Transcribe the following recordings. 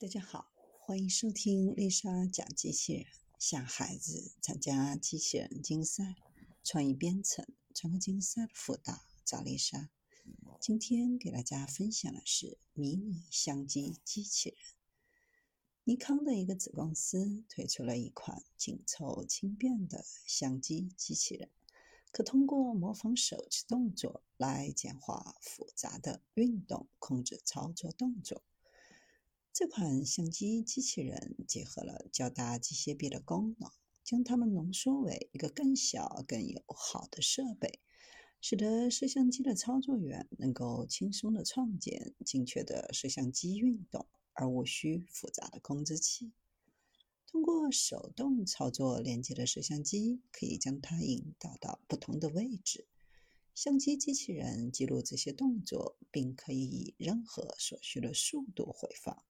大家好，欢迎收听丽莎讲机器人，向孩子参加机器人竞赛、创意编程、创客竞赛的辅导，找丽莎。今天给大家分享的是迷你相机机器人。尼康的一个子公司推出了一款紧凑轻便的相机机器人，可通过模仿手指动作来简化复杂的运动控制操作动作。这款相机机器人结合了较大机械臂的功能，将它们浓缩为一个更小、更友好的设备，使得摄像机的操作员能够轻松地创建精确的摄像机运动，而无需复杂的控制器。通过手动操作连接的摄像机，可以将它引导到不同的位置。相机机器人记录这些动作，并可以以任何所需的速度回放。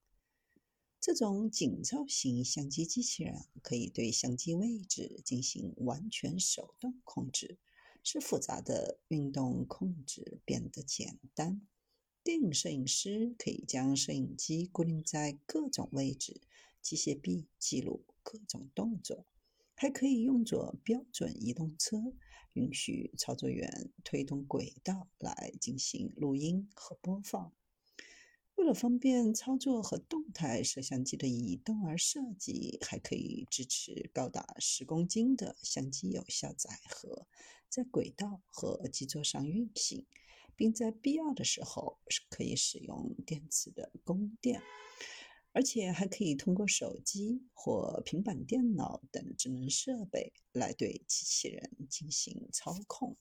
这种紧凑型相机机器人可以对相机位置进行完全手动控制，使复杂的运动控制变得简单。电影摄影师可以将摄影机固定在各种位置，机械臂记录各种动作，还可以用作标准移动车，允许操作员推动轨道来进行录音和播放。为了方便操作和动态摄像机的移动而设计，还可以支持高达十公斤的相机有效载荷，在轨道和基座上运行，并在必要的时候是可以使用电池的供电，而且还可以通过手机或平板电脑等智能设备来对机器人进行操控。